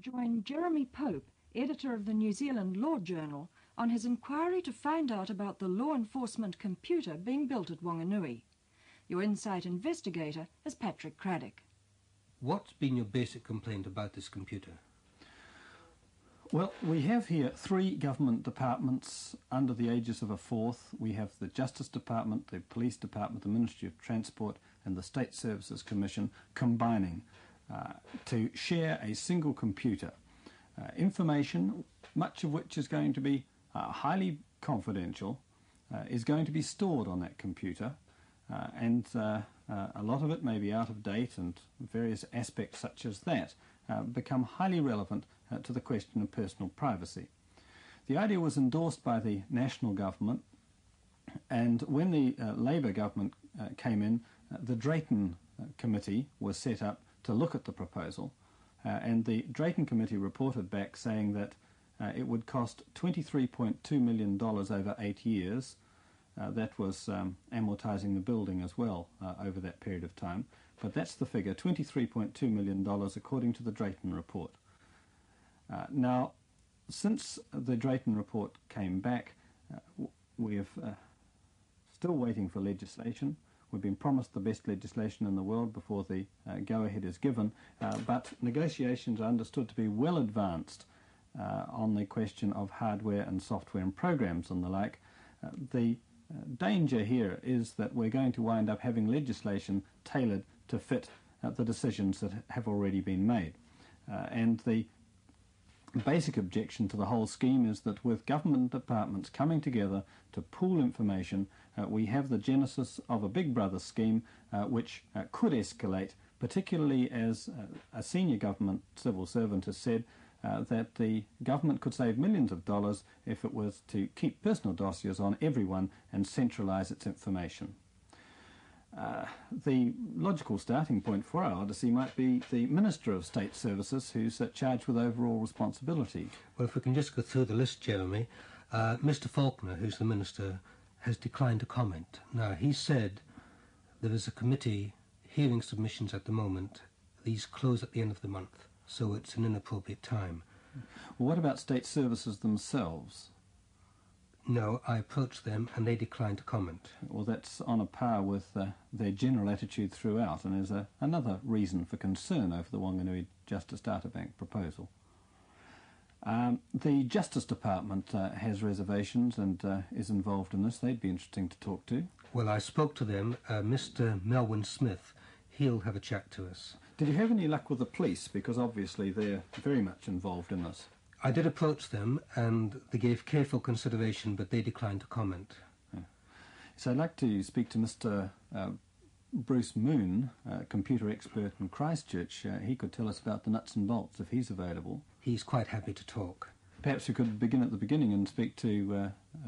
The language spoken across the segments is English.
Join Jeremy Pope, editor of the New Zealand Law Journal, on his inquiry to find out about the law enforcement computer being built at Wanganui. Your insight investigator is Patrick Craddock. What's been your basic complaint about this computer? Well, we have here three government departments under the aegis of a fourth. We have the Justice Department, the Police Department, the Ministry of Transport, and the State Services Commission combining uh, to share a single computer. Uh, information, much of which is going to be uh, highly confidential, uh, is going to be stored on that computer. Uh, and uh, a lot of it may be out of date, and various aspects such as that become highly relevant to the question of personal privacy. The idea was endorsed by the national government, and when the Labour government came in, the Drayton Committee was set up to look at the proposal, uh, and the Drayton Committee reported back saying that uh, it would cost $23.2 million over eight years. Uh, that was um, amortising the building as well uh, over that period of time. But that's the figure, $23.2 million according to the Drayton report. Uh, now, since the Drayton report came back, uh, we're still waiting for legislation. We've been promised the best legislation in the world before the uh, go-ahead is given, uh, but negotiations are understood to be well advanced uh, on the question of hardware and software and programs and the like. Uh, the uh, danger here is that we're going to wind up having legislation tailored to fit uh, the decisions that have already been made. and the basic objection to the whole scheme is that with government departments coming together to pool information, uh, we have the genesis of a Big Brother scheme uh, which uh, could escalate, particularly as uh, a senior government civil servant has said uh, that the government could save millions of dollars if it was to keep personal dossiers on everyone and centralise its information. Uh, the logical starting point for our odyssey might be the Minister of State Services, who's uh, charged with overall responsibility. Well, if we can just go through the list, Jeremy. Uh, Mr. Faulkner, who's the Minister, has declined to comment. Now, he said there is a committee hearing submissions at the moment. These close at the end of the month, so it's an inappropriate time. Well, what about state services themselves? No, I approached them and they declined to comment. Well, that's on a par with uh, their general attitude throughout and is a, another reason for concern over the Wanganui Justice Databank proposal. Um, the Justice Department uh, has reservations and uh, is involved in this. They'd be interesting to talk to. Well, I spoke to them. Uh, Mr. Melwyn Smith, he'll have a chat to us. Did you have any luck with the police? Because obviously they're very much involved in this. I did approach them, and they gave careful consideration, but they declined to comment. Yeah. So I'd like to speak to Mr. Uh, Bruce Moon, a computer expert in Christchurch. Uh, he could tell us about the nuts and bolts if he's available. He's quite happy to talk. Perhaps we could begin at the beginning and speak to uh,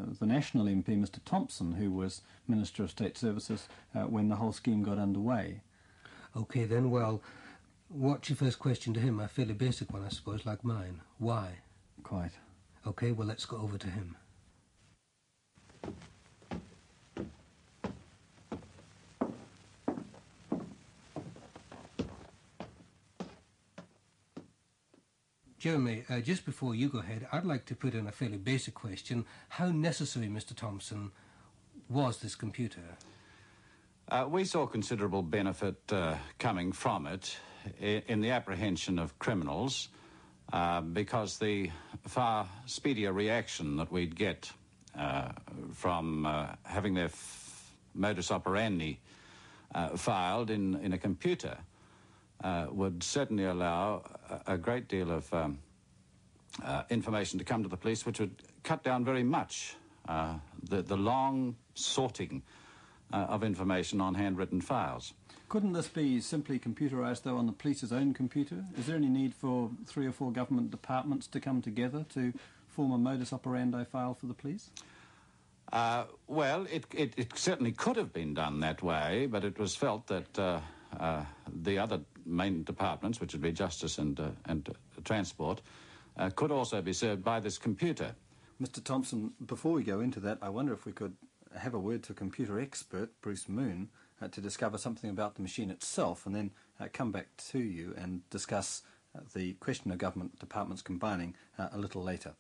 uh the National MP, Mr. Thompson, who was Minister of State Services uh, when the whole scheme got underway. OK, then, well, what's your first question to him? A fairly basic one, I suppose, like mine. Why? Quite. Okay, well, let's go over to him. Jeremy, uh, just before you go ahead, I'd like to put in a fairly basic question. How necessary, Mr. Thompson, was this computer? Uh, we saw considerable benefit uh, coming from it in the apprehension of criminals uh, because the far speedier reaction that we'd get uh, from uh, having their f- modus operandi uh, filed in, in a computer would certainly allow a, a great deal of um, information to come to the police, which would cut down very much the, the long sorting of information on handwritten files. Couldn't this be simply computerised, though, on the police's own computer? Is there any need for three or four government departments to come together to form a modus operandi file for the police? Uh, well, it, it, it, certainly could have been done that way, but it was felt that uh, uh, the other main departments, which would be justice and, uh, and uh, transport, uh, could also be served by this computer. Mr. Thompson, before we go into that, I wonder if we could have a word to computer expert, Bruce Moon, uh, to discover something about the machine itself and then uh, come back to you and discuss uh, the question of government departments combining uh, a little later.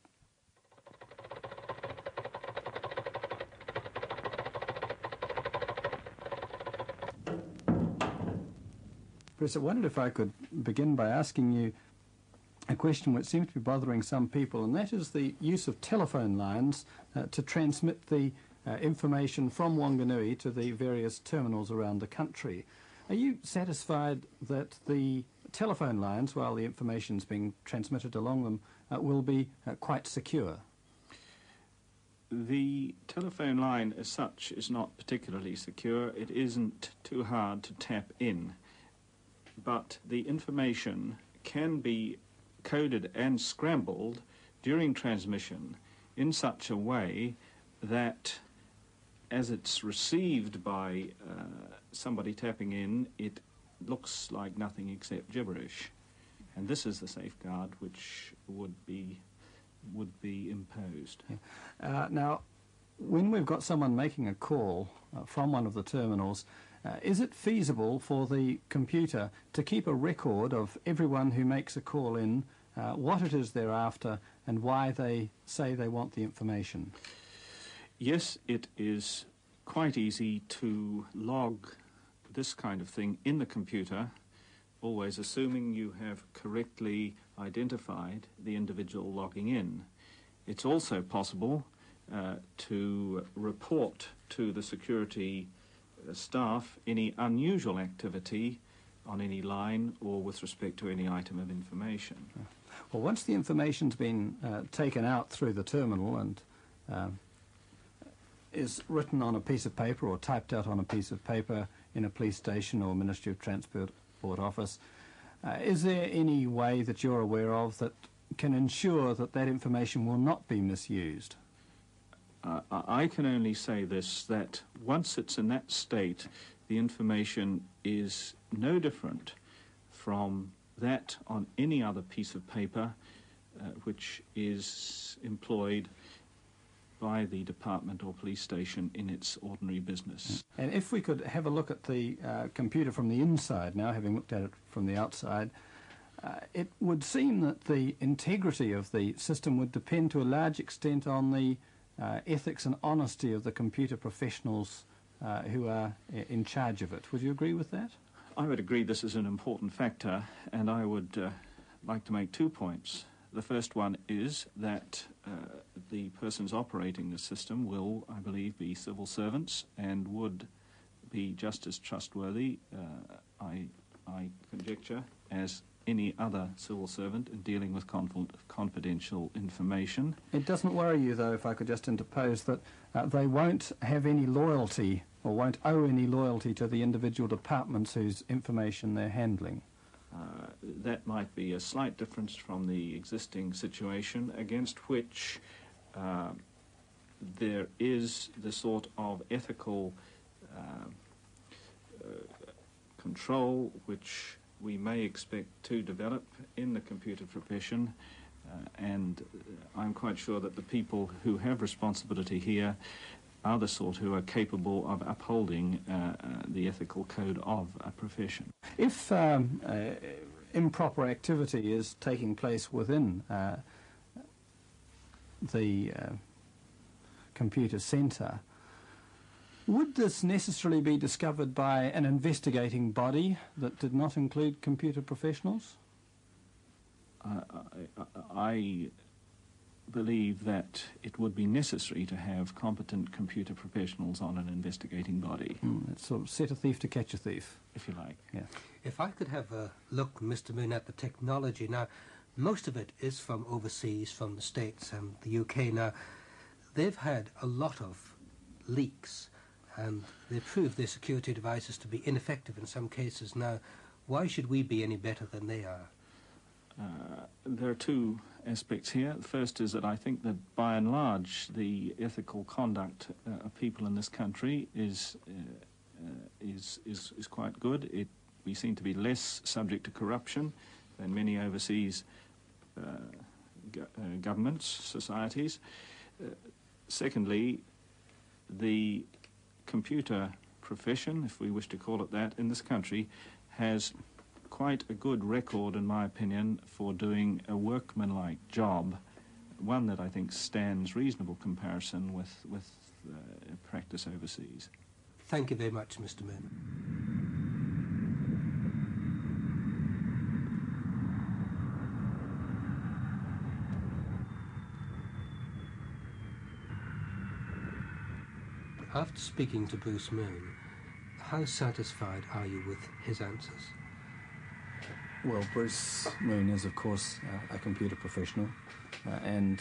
Professor, I wondered if I could begin by asking you a question which seems to be bothering some people, and that is the use of telephone lines uh, to transmit the information from Wanganui to the various terminals around the country. Are you satisfied that the telephone lines, while the information is being transmitted along them, uh, will be uh, quite secure? The telephone line as such is not particularly secure. It isn't too hard to tap in. But the information can be coded and scrambled during transmission in such a way that as it's received by uh, somebody tapping in, it looks like nothing except gibberish. And this is the safeguard which would be would be imposed. Yeah. Uh, now, when we've got someone making a call uh, from one of the terminals, uh, is it feasible for the computer to keep a record of everyone who makes a call in, uh, what it is they're after, and why they say they want the information? Yes, it is quite easy to log this kind of thing in the computer, always assuming you have correctly identified the individual logging in. It's also possible uh, to report to the security uh, staff any unusual activity on any line or with respect to any item of information. Well, once the information's been uh, taken out through the terminal and um, is written on a piece of paper or typed out on a piece of paper in a police station or Ministry of Transport office, uh, is there any way that you're aware of that can ensure that that information will not be misused? Uh, I can only say this, that once it's in that state, the information is no different from that on any other piece of paper uh, which is employed by the department or police station in its ordinary business. And if we could have a look at the uh, computer from the inside now, having looked at it from the outside, uh, it would seem that the integrity of the system would depend to a large extent on the uh, ethics and honesty of the computer professionals uh, who are in charge of it. Would you agree with that? I would agree this is an important factor, and I would uh, like to make two points. The first one is that uh, the persons operating the system will, I believe, be civil servants and would be just as trustworthy, uh, I, I conjecture, as any other civil servant in dealing with confidential information. It doesn't worry you, though, if I could just interpose, that uh, they won't have any loyalty or won't owe any loyalty to the individual departments whose information they're handling. Uh, that might be a slight difference from the existing situation against which uh, there is the sort of ethical uh, uh, control which we may expect to develop in the computer profession. Uh, and I'm quite sure that the people who have responsibility here are the sort who are capable of upholding uh, uh, the ethical code of a profession. If um, uh, improper activity is taking place within uh, the uh, computer centre, would this necessarily be discovered by an investigating body that did not include computer professionals? I, I believe that it would be necessary to have competent computer professionals on an investigating body. Mm, it's sort of set a thief to catch a thief. If you like. Yeah. If I could have a look, Mr. Moon, at the technology. Now, most of it is from overseas, from the States and the UK. Now, they've had a lot of leaks, and they proved their security devices to be ineffective in some cases. Now, why should we be any better than they are? Uh, there are two aspects here. The first is that I think that by and large the ethical conduct uh, of people in this country is, uh, uh, is, is, is quite good. It, we seem to be less subject to corruption than many overseas uh, go uh, governments, societies. secondly, the computer profession, if we wish to call it that, in this country has quite a good record, in my opinion, for doing a workmanlike job, one that I think stands reasonable comparison with, with uh, practice overseas. Thank you very much, Mr. Mann. After speaking to Bruce Moon, how satisfied are you with his answers? Well, Bruce Moon is, of course, uh, a computer professional, uh, and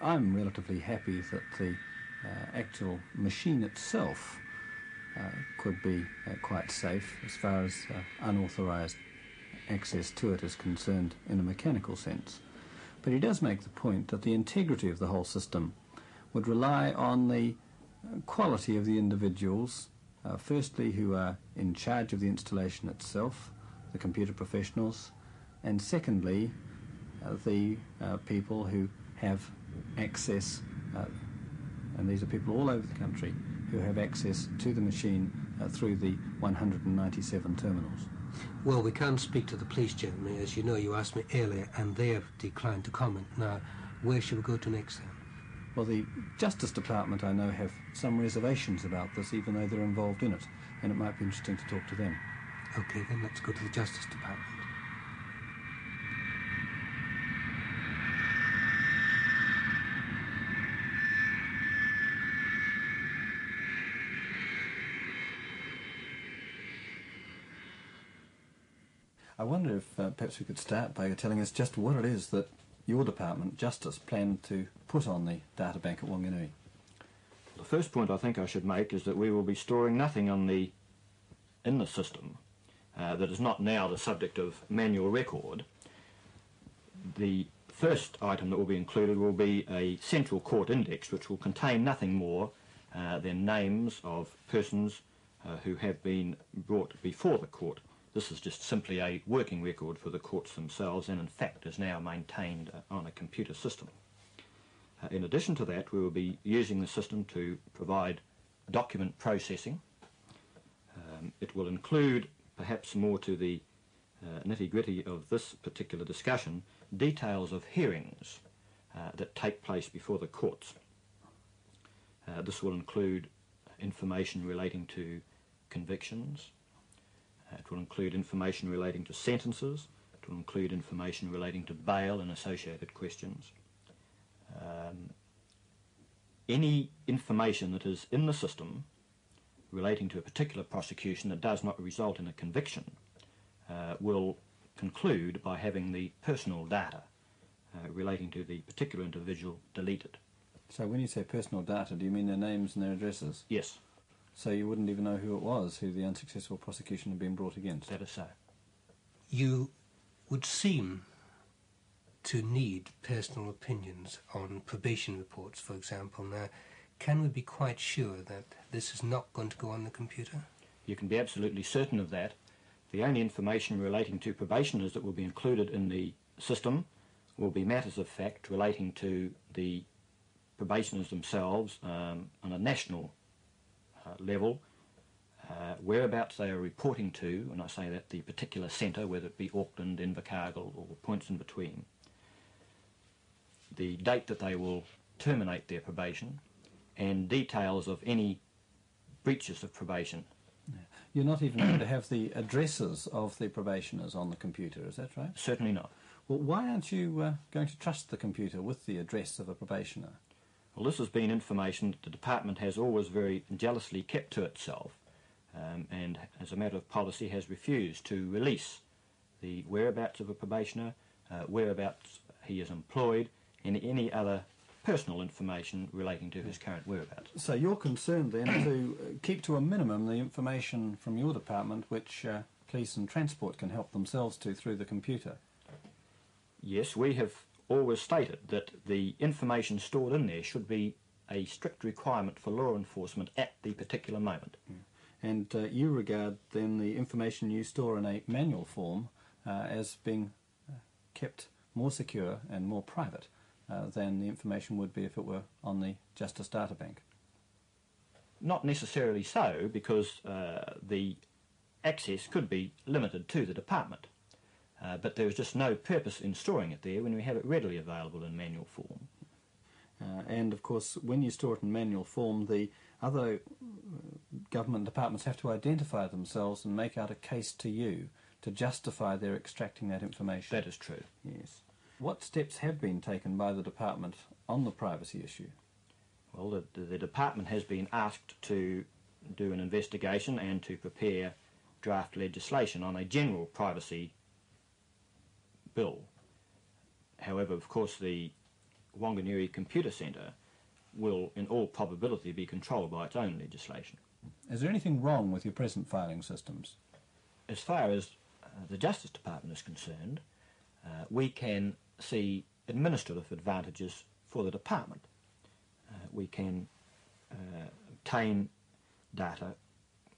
I'm relatively happy that the uh, actual machine itself uh, could be uh, quite safe as far as uh, unauthorized access to it is concerned in a mechanical sense. But he does make the point that the integrity of the whole system would rely on the quality of the individuals, uh, firstly, who are in charge of the installation itself, the computer professionals, and secondly, uh, the uh, people who have access, uh, and these are people all over the country, who have access to the machine uh, through the 197 terminals. Well, we can't speak to the police, Jeremy. As you know, you asked me earlier, and they have declined to comment. Now, where should we go to next then? Well, the Justice Department, I know, have some reservations about this, even though they're involved in it, and it might be interesting to talk to them. Okay, then let's go to the Justice Department. I wonder if uh, perhaps we could start by telling us just what it is that your department, Justice, plan to put on the data bank at Wanganui? The first point I think I should make is that we will be storing nothing on the in the system uh, that is not now the subject of manual record. The first item that will be included will be a central court index which will contain nothing more uh, than names of persons uh, who have been brought before the court this is just simply a working record for the courts themselves and in fact is now maintained uh, on a computer system. Uh, in addition to that, we will be using the system to provide document processing. Um, it will include, perhaps more to the uh, nitty-gritty of this particular discussion, details of hearings uh, that take place before the courts. Uh, this will include information relating to convictions, it will include information relating to sentences. It will include information relating to bail and associated questions. Um, any information that is in the system relating to a particular prosecution that does not result in a conviction uh, will conclude by having the personal data uh, relating to the particular individual deleted. So when you say personal data, do you mean their names and their addresses? Yes. So you wouldn't even know who it was, who the unsuccessful prosecution had been brought against? That is so. You would seem to need personal opinions on probation reports, for example. Now, can we be quite sure that this is not going to go on the computer? You can be absolutely certain of that. The only information relating to probationers that will be included in the system will be matters of fact relating to the probationers themselves um, on a national uh, level, uh, whereabouts they are reporting to, and I say that the particular centre, whether it be Auckland, Invercargill or points in between, the date that they will terminate their probation, and details of any breaches of probation. You're not even going to have the addresses of the probationers on the computer, is that right? Certainly not. Well, why aren't you uh, going to trust the computer with the address of a probationer? Well, this has been information that the department has always very jealously kept to itself um, and, as a matter of policy, has refused to release the whereabouts of a probationer, uh, whereabouts he is employed, and any other personal information relating to his current whereabouts. So you're concerned then to uh, keep to a minimum the information from your department which uh, police and transport can help themselves to through the computer? Yes, we have always stated that the information stored in there should be a strict requirement for law enforcement at the particular moment. Mm. And uh, you regard then the information you store in a manual form uh, as being uh, kept more secure and more private uh, than the information would be if it were on the Justice Data Bank? Not necessarily so, because uh, the access could be limited to the department. Uh, but there is just no purpose in storing it there when we have it readily available in manual form. Uh, and of course, when you store it in manual form, the other uh, government departments have to identify themselves and make out a case to you to justify their extracting that information. That is true. Yes. What steps have been taken by the department on the privacy issue? Well, the, the department has been asked to do an investigation and to prepare draft legislation on a general privacy bill. However, of course, the Wanganui Computer Centre will, in all probability, be controlled by its own legislation. Is there anything wrong with your present filing systems? As far as uh, the Justice Department is concerned, uh, we can see administrative advantages for the department. Uh, we can uh, obtain data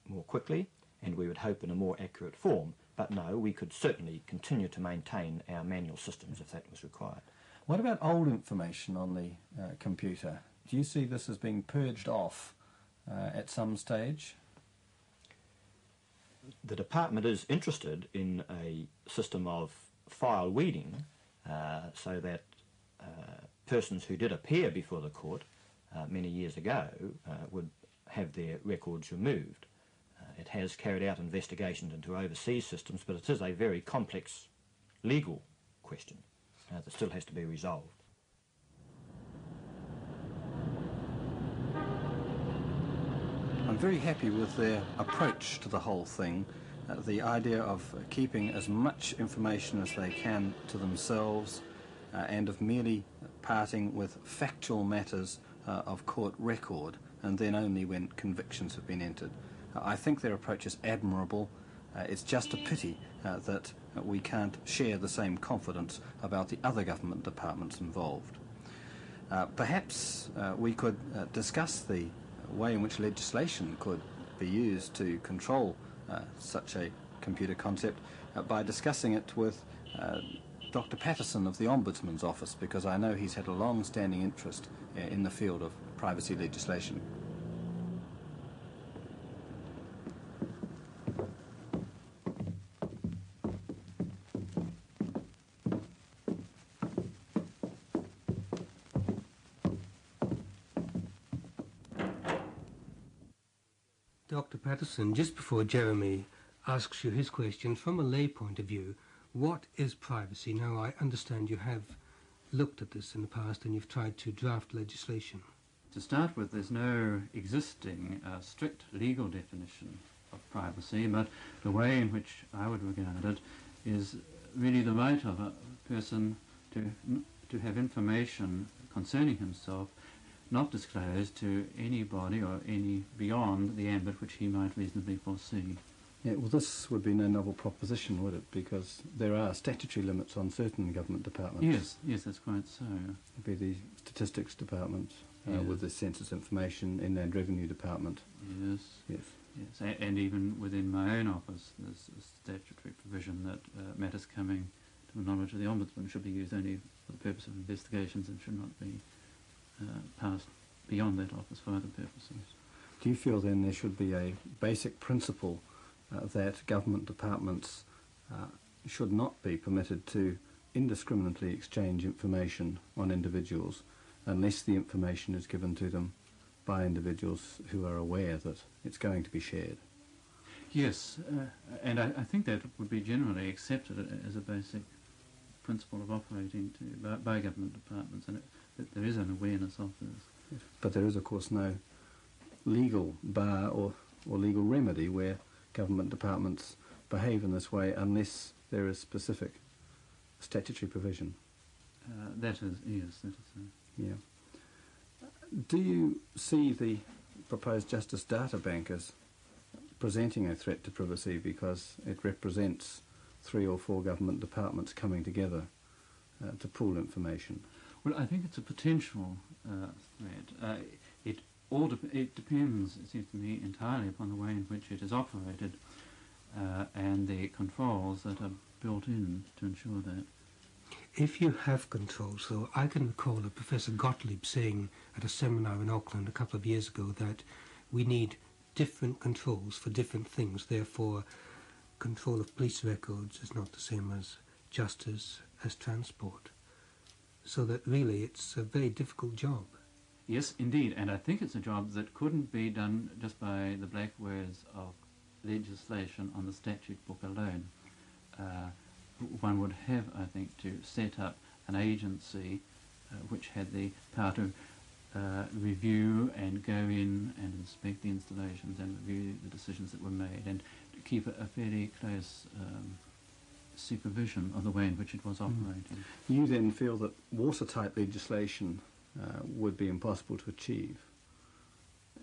more quickly and we would hope in a more accurate form. But no, we could certainly continue to maintain our manual systems if that was required. What about old information on the uh, computer? Do you see this as being purged off uh, at some stage? The department is interested in a system of file weeding uh, so that uh, persons who did appear before the court uh, many years ago uh, would have their records removed. It has carried out investigations into overseas systems, but it is a very complex legal question that still has to be resolved. I'm very happy with their approach to the whole thing. Uh, the idea of keeping as much information as they can to themselves uh, and of merely parting with factual matters uh, of court record and then only when convictions have been entered. Uh, I think their approach is admirable. Uh, it's just a pity uh, that we can't share the same confidence about the other government departments involved. perhaps we could discuss the way in which legislation could be used to control uh, such a computer concept uh, by discussing it with uh, Dr. Patterson of the Ombudsman's Office because I know he's had a long standing interest uh, in the field of privacy legislation. Dr. Just before Jeremy asks you his question, from a lay point of view, what is privacy? Now, I understand you have looked at this in the past and you've tried to draft legislation. To start with, there's no existing uh, strict legal definition of privacy, but the way in which I would regard it is really the right of a person to, to have information concerning himself not disclosed to anybody or any beyond the ambit which he might reasonably foresee. Yeah, well, this would be no novel proposition, would it? Because there are statutory limits on certain government departments. Yes, yes, that's quite so. It'd be the Statistics Department uh, with the Census Information, Inland Revenue Department. Yes. Yes. Yes, and even within my own office, there's a statutory provision that uh, matters coming to the knowledge of the Ombudsman should be used only for the purpose of investigations and should not be passed beyond that office for other purposes. Do you feel then there should be a basic principle uh, that government departments uh, should not be permitted to indiscriminately exchange information on individuals unless the information is given to them by individuals who are aware that it's going to be shared? Yes, uh, and I, I, think that would be generally accepted as a basic principle of operating to, by, by government departments, and it, that there is an awareness of this. But there is, of course, no legal bar or, or legal remedy where government departments behave in this way unless there is specific statutory provision. Uh, that is, yes, that is so. Yeah. Do you see the proposed Justice Data Bank as presenting a threat to privacy because it represents three or four government departments coming together uh, to pool information? Well, I think it's a potential uh, threat. Uh, it all de- it depends, it seems to me, entirely upon the way in which it is operated uh, and the controls that are built in to ensure that. If you have controls, though, I can recall a Professor Gotlieb saying at a seminar in Auckland a couple of years ago that we need different controls for different things. Therefore, control of police records is not the same as justice as transport. So that really it's a very difficult job. Yes, indeed, and I think it's a job that couldn't be done just by the black words of legislation on the statute book alone. Uh, one would have, I think, to set up an agency uh, which had the power to uh, review and go in and inspect the installations and review the decisions that were made and keep a, a fairly close um, supervision of the way in which it was operating. You then feel that watertight legislation uh, would be impossible to achieve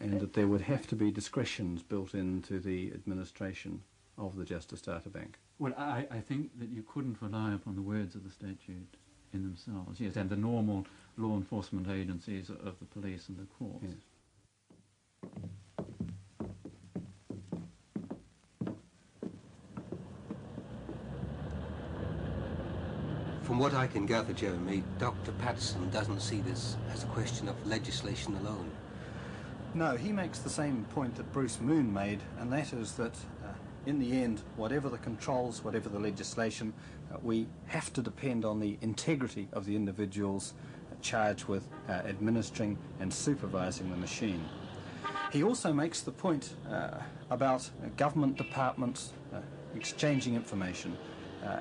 and that there would have to be discretions built into the administration of the Justice Data Bank. Well, I, I think that you couldn't rely upon the words of the statute in themselves, yes, and the normal law enforcement agencies of the police and the courts. Yes. What I can gather, Jeremy, Dr. Patterson doesn't see this as a question of legislation alone. No, he makes the same point that Bruce Moon made, and that is that uh, in the end, whatever the controls, whatever the legislation, uh, we have to depend on the integrity of the individuals uh, charged with uh, administering and supervising the machine. He also makes the point uh, about government departments uh, exchanging information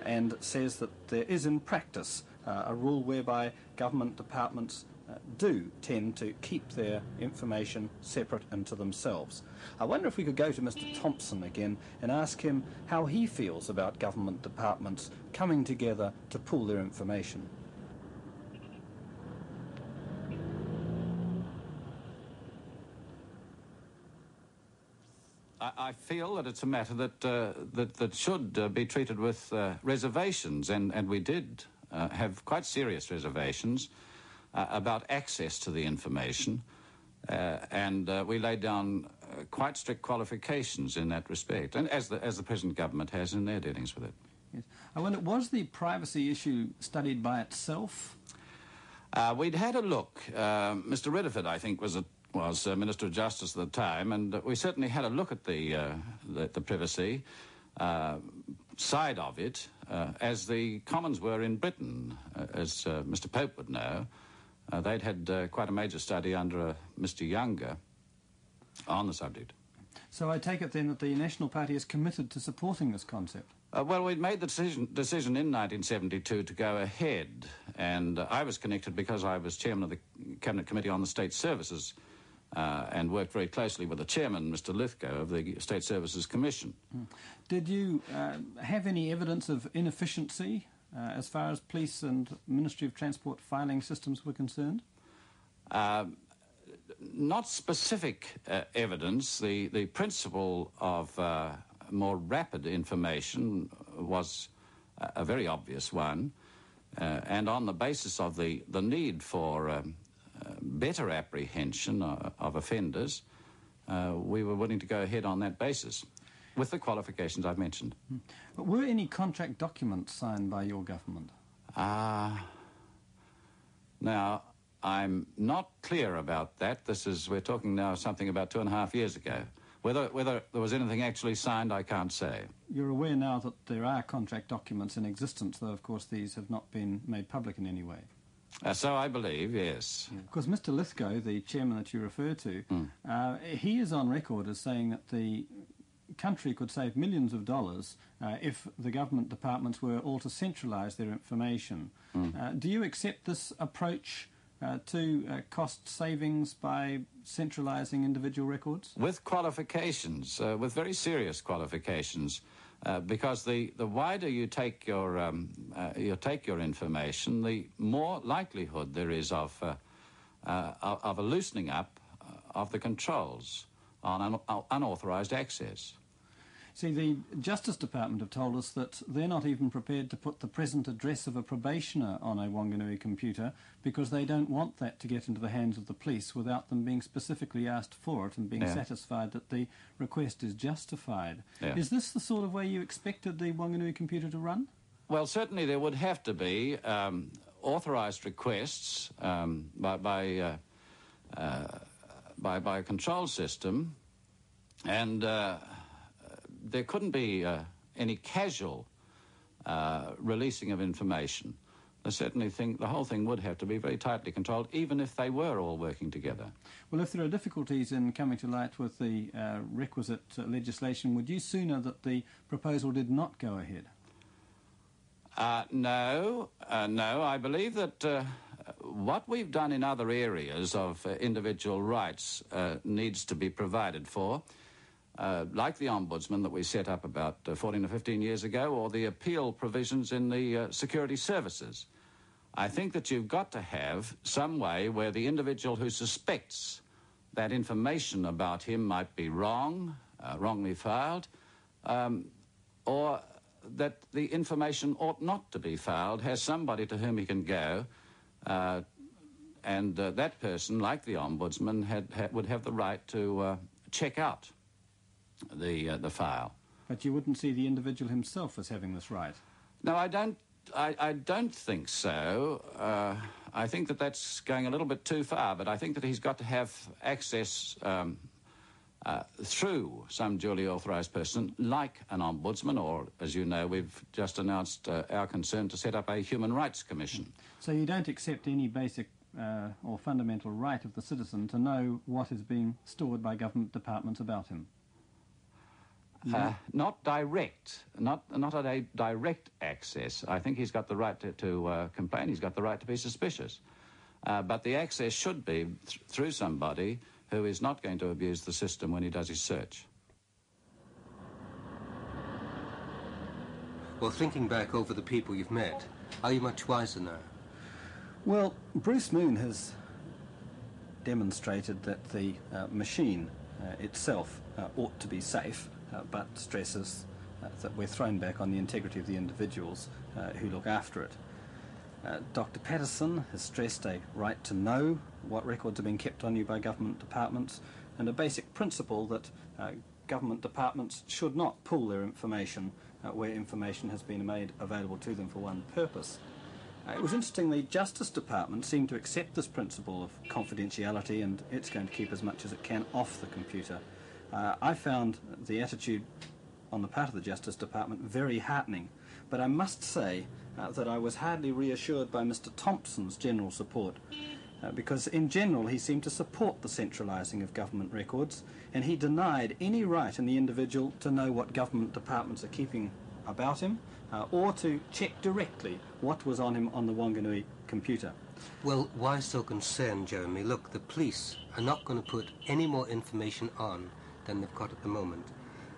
and says that there is in practice uh, a rule whereby government departments uh, do tend to keep their information separate and to themselves. I wonder if we could go to Mr. Thompson again and ask him how he feels about government departments coming together to pool their information. I, feel that it's a matter that uh, that, that should uh, be treated with uh, reservations, and, and we did uh, have quite serious reservations uh, about access to the information, uh, and uh, we laid down uh, quite strict qualifications in that respect, and as the as the present government has in their dealings with it. Yes. I wonder, was the privacy issue studied by itself? Uh, we'd had a look. Uh, Mr. Riddiford, I think, was a, was uh, Minister of Justice at the time, and we certainly had a look at the uh, the, the privacy uh, side of it, uh, as the Commons were in Britain, uh, as uh, Mr. Pope would know. Uh, they'd had uh, quite a major study under uh, Mr. Younger on the subject. So I take it then that the National Party is committed to supporting this concept. Uh, well, we'd made the decision, decision in 1972 to go ahead, and uh, I was connected because I was chairman of the Cabinet Committee on the State Services uh, and worked very closely with the chairman, Mr. Lythgoe, of the State Services Commission. Did you uh, have any evidence of inefficiency uh, as far as police and Ministry of Transport filing systems were concerned? Um, not specific uh, evidence. The, the principle of uh, more rapid information was a, a very obvious one. Uh, and on the basis of the, the need for um, better apprehension uh, of offenders, uh, we were willing to go ahead on that basis with the qualifications I've mentioned. But were any contract documents signed by your government? Ah. now, I'm not clear about that. This is, we're talking now something about two and a half years ago. Whether, whether there was anything actually signed, I can't say. You're aware now that there are contract documents in existence, though, of course, these have not been made public in any way. Uh, so I believe, yes. Because course, Mr. Lythgoe, the chairman that you refer to, uh, he is on record as saying that the country could save millions of dollars uh, if the government departments were all to centralise their information. Uh, do you accept this approach uh, to uh, cost savings by centralising individual records? With qualifications, uh, with very serious qualifications, uh, because the, the wider you take your um, uh, you take your information, the more likelihood there is of uh, uh, of a loosening up uh, of the controls on un- unauthorised access. See, the Justice Department have told us that they're not even prepared to put the present address of a probationer on a Wanganui computer because they don't want that to get into the hands of the police without them being specifically asked for it and being Yeah. satisfied that the request is justified. Yeah. Is this the sort of way you expected the Wanganui computer to run? Well, certainly there would have to be um, authorised requests um, by by, uh, uh, by by a control system, and uh, there couldn't be uh, any casual uh, releasing of information. I certainly think the whole thing would have to be very tightly controlled, even if they were all working together. Well, if there are difficulties in coming to light with the uh, requisite uh, legislation, would you sooner that the proposal did not go ahead? Uh, no, uh, no. I believe that uh, what we've done in other areas of uh, individual rights uh, needs to be provided for, uh, like the ombudsman that we set up about 14 or 15 years ago, or the appeal provisions in the security services. I think that you've got to have some way where the individual who suspects that information about him might be wrong, wrongly filed, um, or that the information ought not to be filed has somebody to whom he can go, uh, and uh, that person, like the ombudsman, had, had, would have the right to uh, check out the uh, the file. But you wouldn't see the individual himself as having this right. No, I don't. I, I don't think so. Uh, I think that that's going a little bit too far. But I think that he's got to have access. Um, uh, through some duly authorised person, like an ombudsman, or as you know, we've just announced uh, our concern to set up a human rights commission. So you don't accept any basic uh, or fundamental right of the citizen to know what is being stored by government departments about him? Uh, not direct, not not a direct access. I think he's got the right to, to uh, complain. He's got the right to be suspicious, uh, but the access should be th through somebody who is not going to abuse the system when he does his search. Well, thinking back over the people you've met, are you much wiser now? Well, Bruce Moon has demonstrated that the uh, machine uh, itself uh, ought to be safe, but stresses uh, that we're thrown back on the integrity of the individuals uh, who look after it. Uh, Dr. Patterson has stressed a right to know what records are being kept on you by government departments and a basic principle that uh, government departments should not pool their information uh, where information has been made available to them for one purpose. Uh, it was interesting the Justice Department seemed to accept this principle of confidentiality and it's going to keep as much as it can off the computer. Uh, I found the attitude on the part of the Justice Department very heartening, but I must say uh, that I was hardly reassured by Mr. Thompson's general support. Uh, because in general he seemed to support the centralising of government records and he denied any right in the individual to know what government departments are keeping about him uh, or to check directly what was on him on the Wanganui computer. Well, why so concerned, Jeremy? Look, the police are not going to put any more information on than they've got at the moment.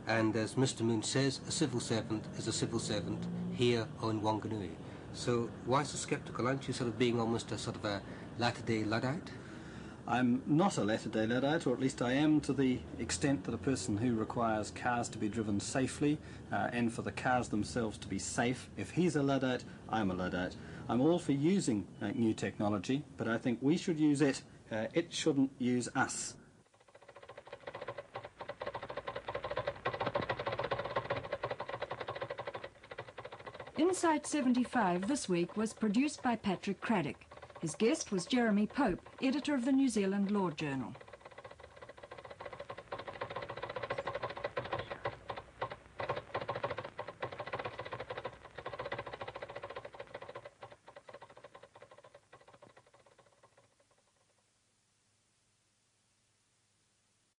And as Mr. Moon says, a civil servant is a civil servant here or in Wanganui. So why so sceptical? Aren't you sort of being almost a sort of a latter-day Luddite? I'm not a latter-day Luddite, or at least I am to the extent that a person who requires cars to be driven safely uh, and for the cars themselves to be safe, if he's a Luddite, I'm a Luddite. I'm all for using uh, new technology, but I think we should use it. Uh, it shouldn't use us. Insight 75 this week was produced by Patrick Craddock. His guest was Jeremy Pope, editor of the New Zealand Law Journal.